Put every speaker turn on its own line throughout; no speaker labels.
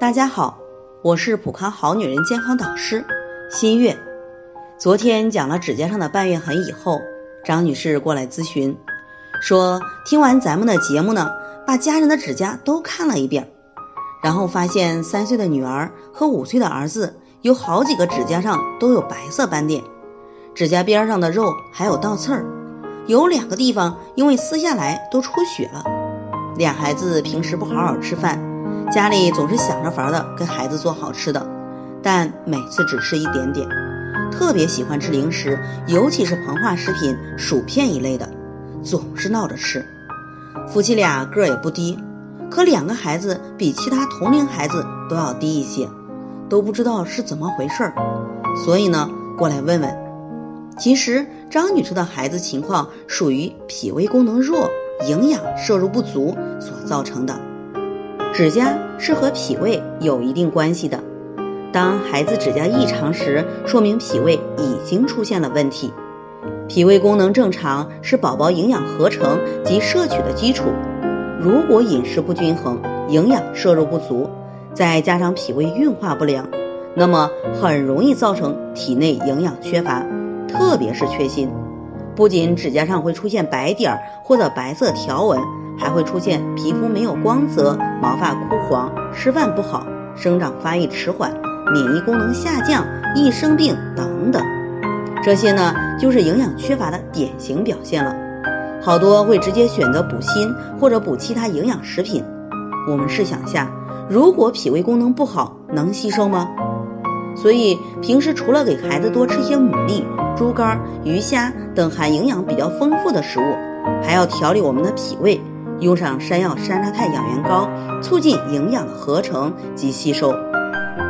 大家好，我是普康好女人健康导师新月。昨天讲了指甲上的半月痕以后，张女士过来咨询，说听完咱们的节目呢，把家人的指甲都看了一遍，然后发现三岁的女儿和五岁的儿子有好几个指甲上都有白色斑点，指甲边上的肉还有倒刺儿，有两个地方因为撕下来都出血了。俩孩子平时不好好吃饭。家里总是想着法的给孩子做好吃的，但每次只吃一点点，特别喜欢吃零食，尤其是膨化食品、薯片一类的，总是闹着吃。夫妻俩个儿也不低，可两个孩子比其他同龄孩子都要低一些，都不知道是怎么回事儿，所以呢，过来问问。其实张女士的孩子情况属于脾胃功能弱、营养摄入不足所造成的。指甲是和脾胃有一定关系的。当孩子指甲异常时，说明脾胃已经出现了问题。脾胃功能正常是宝宝营养合成及摄取的基础。如果饮食不均衡，营养摄入不足，再加上脾胃运化不良，那么很容易造成体内营养缺乏，特别是缺锌。不仅指甲上会出现白点或者白色条纹。还会出现皮肤没有光泽、毛发枯黄、吃饭不好、生长发育迟缓、免疫功能下降、易生病等等，这些呢就是营养缺乏的典型表现了。好多会直接选择补锌或者补其他营养食品。我们试想下，如果脾胃功能不好，能吸收吗？所以平时除了给孩子多吃些牡蛎、猪肝、鱼虾等含营养比较丰富的食物，还要调理我们的脾胃。用上山药山楂肽养元膏，促进营养的合成及吸收。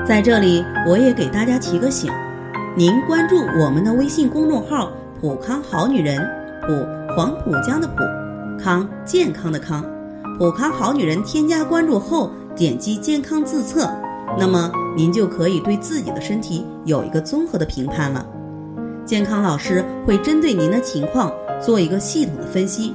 在这里，我也给大家提个醒：您关注我们的微信公众号“普康好女人”，普黄浦江的浦，康健康的康，普康好女人。添加关注后，点击健康自测，那么您就可以对自己的身体有一个综合的评判了。健康老师会针对您的情况做一个系统的分析。